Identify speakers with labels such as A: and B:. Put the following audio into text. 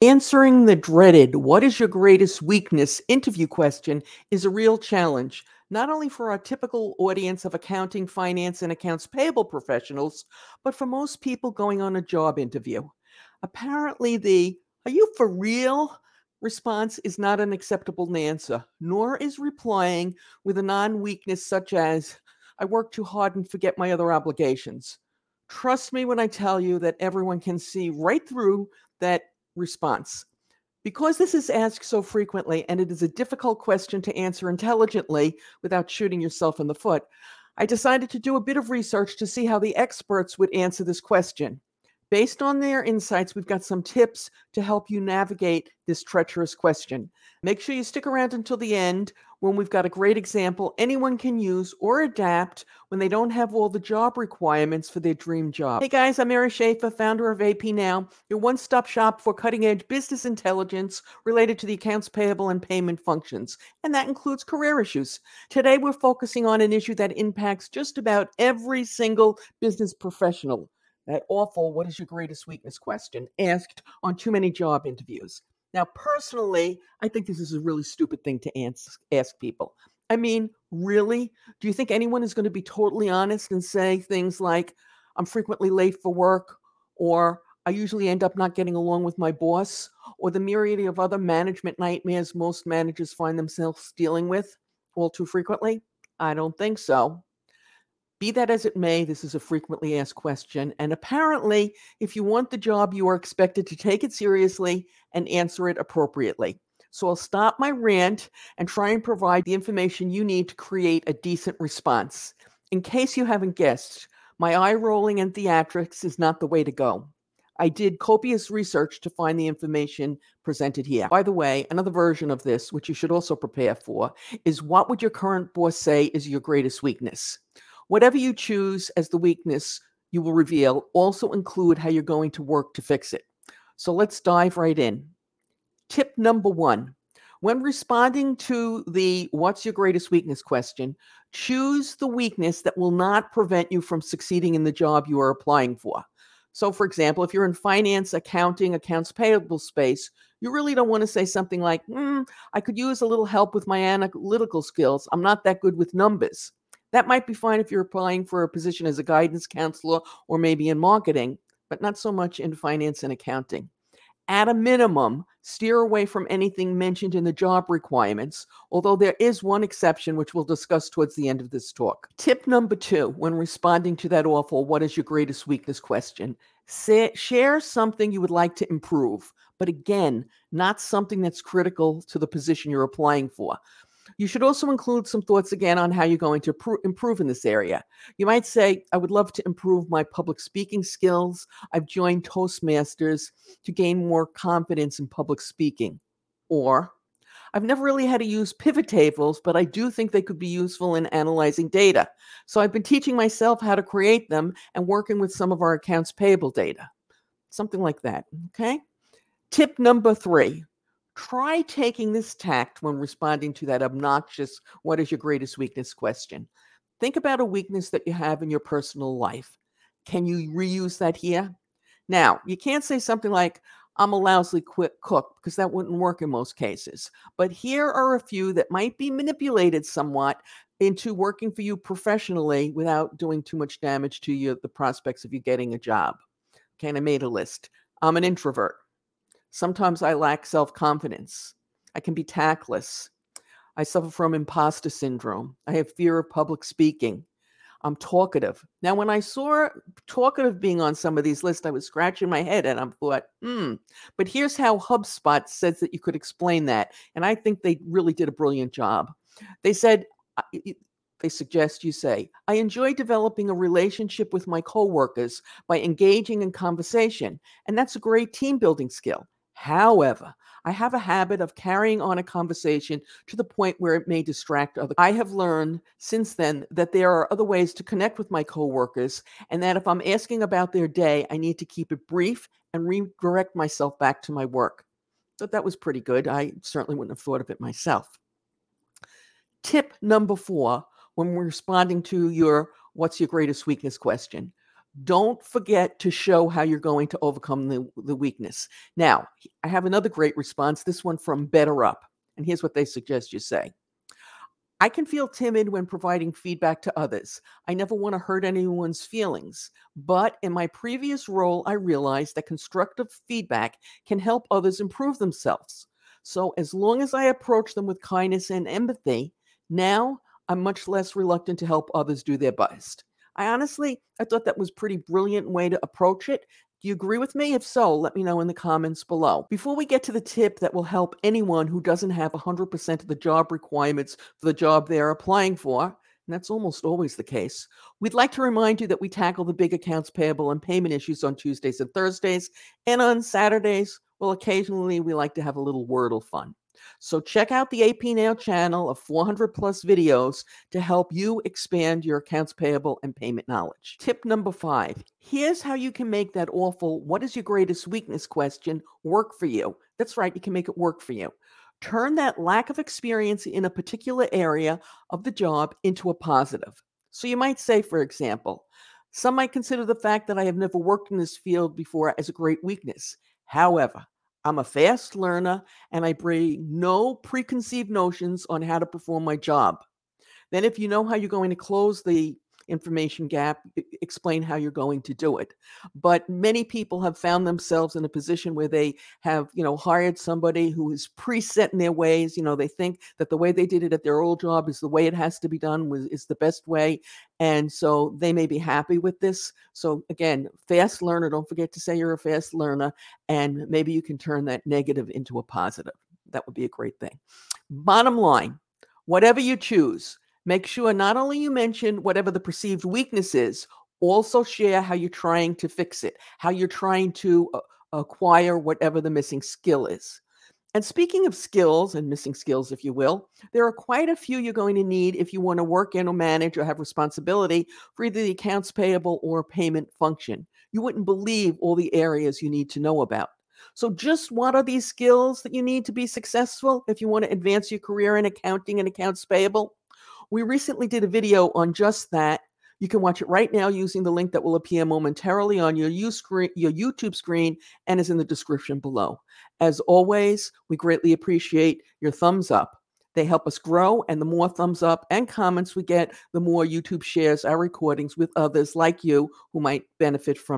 A: Answering the dreaded, what is your greatest weakness interview question is a real challenge, not only for our typical audience of accounting, finance, and accounts payable professionals, but for most people going on a job interview. Apparently, the are you for real response is not an acceptable answer, nor is replying with a non weakness such as, I work too hard and forget my other obligations. Trust me when I tell you that everyone can see right through that response. Because this is asked so frequently and it is a difficult question to answer intelligently without shooting yourself in the foot, I decided to do a bit of research to see how the experts would answer this question. Based on their insights, we've got some tips to help you navigate this treacherous question. Make sure you stick around until the end when we've got a great example anyone can use or adapt when they don't have all the job requirements for their dream job. Hey guys, I'm Mary Schaeffer, founder of AP Now, your one stop shop for cutting edge business intelligence related to the accounts payable and payment functions, and that includes career issues. Today, we're focusing on an issue that impacts just about every single business professional that awful, what is your greatest weakness question asked on too many job interviews. Now, personally, I think this is a really stupid thing to ask, ask people. I mean, really? Do you think anyone is going to be totally honest and say things like, I'm frequently late for work, or I usually end up not getting along with my boss, or the myriad of other management nightmares most managers find themselves dealing with all too frequently? I don't think so. Be that as it may, this is a frequently asked question. And apparently, if you want the job, you are expected to take it seriously and answer it appropriately. So I'll stop my rant and try and provide the information you need to create a decent response. In case you haven't guessed, my eye rolling and theatrics is not the way to go. I did copious research to find the information presented here. By the way, another version of this, which you should also prepare for, is what would your current boss say is your greatest weakness? Whatever you choose as the weakness you will reveal, also include how you're going to work to fix it. So let's dive right in. Tip number one when responding to the what's your greatest weakness question, choose the weakness that will not prevent you from succeeding in the job you are applying for. So, for example, if you're in finance, accounting, accounts payable space, you really don't want to say something like, mm, I could use a little help with my analytical skills. I'm not that good with numbers. That might be fine if you're applying for a position as a guidance counselor or maybe in marketing, but not so much in finance and accounting. At a minimum, steer away from anything mentioned in the job requirements, although there is one exception, which we'll discuss towards the end of this talk. Tip number two when responding to that awful, what is your greatest weakness question? Say, share something you would like to improve, but again, not something that's critical to the position you're applying for. You should also include some thoughts again on how you're going to pr- improve in this area. You might say, I would love to improve my public speaking skills. I've joined Toastmasters to gain more confidence in public speaking. Or, I've never really had to use pivot tables, but I do think they could be useful in analyzing data. So I've been teaching myself how to create them and working with some of our accounts payable data. Something like that. Okay. Tip number three Try taking this tact when responding to that obnoxious, what is your greatest weakness question. Think about a weakness that you have in your personal life. Can you reuse that here? Now, you can't say something like, I'm a lousy quick cook because that wouldn't work in most cases. But here are a few that might be manipulated somewhat into working for you professionally without doing too much damage to you, the prospects of you getting a job. Okay, and I made a list. I'm an introvert. Sometimes I lack self confidence. I can be tactless. I suffer from imposter syndrome. I have fear of public speaking. I'm talkative. Now, when I saw talkative being on some of these lists, I was scratching my head and I thought, hmm. But here's how HubSpot says that you could explain that. And I think they really did a brilliant job. They said, uh, they suggest you say, I enjoy developing a relationship with my coworkers by engaging in conversation. And that's a great team building skill. However, I have a habit of carrying on a conversation to the point where it may distract others. I have learned since then that there are other ways to connect with my coworkers, and that if I'm asking about their day, I need to keep it brief and redirect myself back to my work. So that was pretty good. I certainly wouldn't have thought of it myself. Tip number four when responding to your what's your greatest weakness question Don't forget to show how you're going to overcome the, the weakness. Now, I have another great response, this one from BetterUp. And here's what they suggest you say I can feel timid when providing feedback to others. I never want to hurt anyone's feelings. But in my previous role, I realized that constructive feedback can help others improve themselves. So as long as I approach them with kindness and empathy, now I'm much less reluctant to help others do their best. I honestly, I thought that was pretty brilliant way to approach it. Do you agree with me? If so, let me know in the comments below. Before we get to the tip that will help anyone who doesn't have 100% of the job requirements for the job they're applying for, and that's almost always the case, we'd like to remind you that we tackle the big accounts payable and payment issues on Tuesdays and Thursdays, and on Saturdays, well, occasionally we like to have a little Wordle fun. So check out the AP Now channel of 400 plus videos to help you expand your accounts payable and payment knowledge. Tip number five here's how you can make that awful, what is your greatest weakness question work for you. That's right, you can make it work for you. Turn that lack of experience in a particular area of the job into a positive. So you might say, for example, some might consider the fact that I have never worked in this field before as a great weakness. However, I'm a fast learner and I bring no preconceived notions on how to perform my job. Then, if you know how you're going to close the information gap, explain how you're going to do it. But many people have found themselves in a position where they have, you know, hired somebody who is preset in their ways. You know, they think that the way they did it at their old job is the way it has to be done, was is the best way. And so they may be happy with this. So again, fast learner, don't forget to say you're a fast learner, and maybe you can turn that negative into a positive. That would be a great thing. Bottom line, whatever you choose, Make sure not only you mention whatever the perceived weakness is, also share how you're trying to fix it, how you're trying to uh, acquire whatever the missing skill is. And speaking of skills and missing skills, if you will, there are quite a few you're going to need if you want to work in or manage or have responsibility for either the accounts payable or payment function. You wouldn't believe all the areas you need to know about. So, just what are these skills that you need to be successful if you want to advance your career in accounting and accounts payable? We recently did a video on just that. You can watch it right now using the link that will appear momentarily on your, your YouTube screen and is in the description below. As always, we greatly appreciate your thumbs up. They help us grow, and the more thumbs up and comments we get, the more YouTube shares our recordings with others like you who might benefit from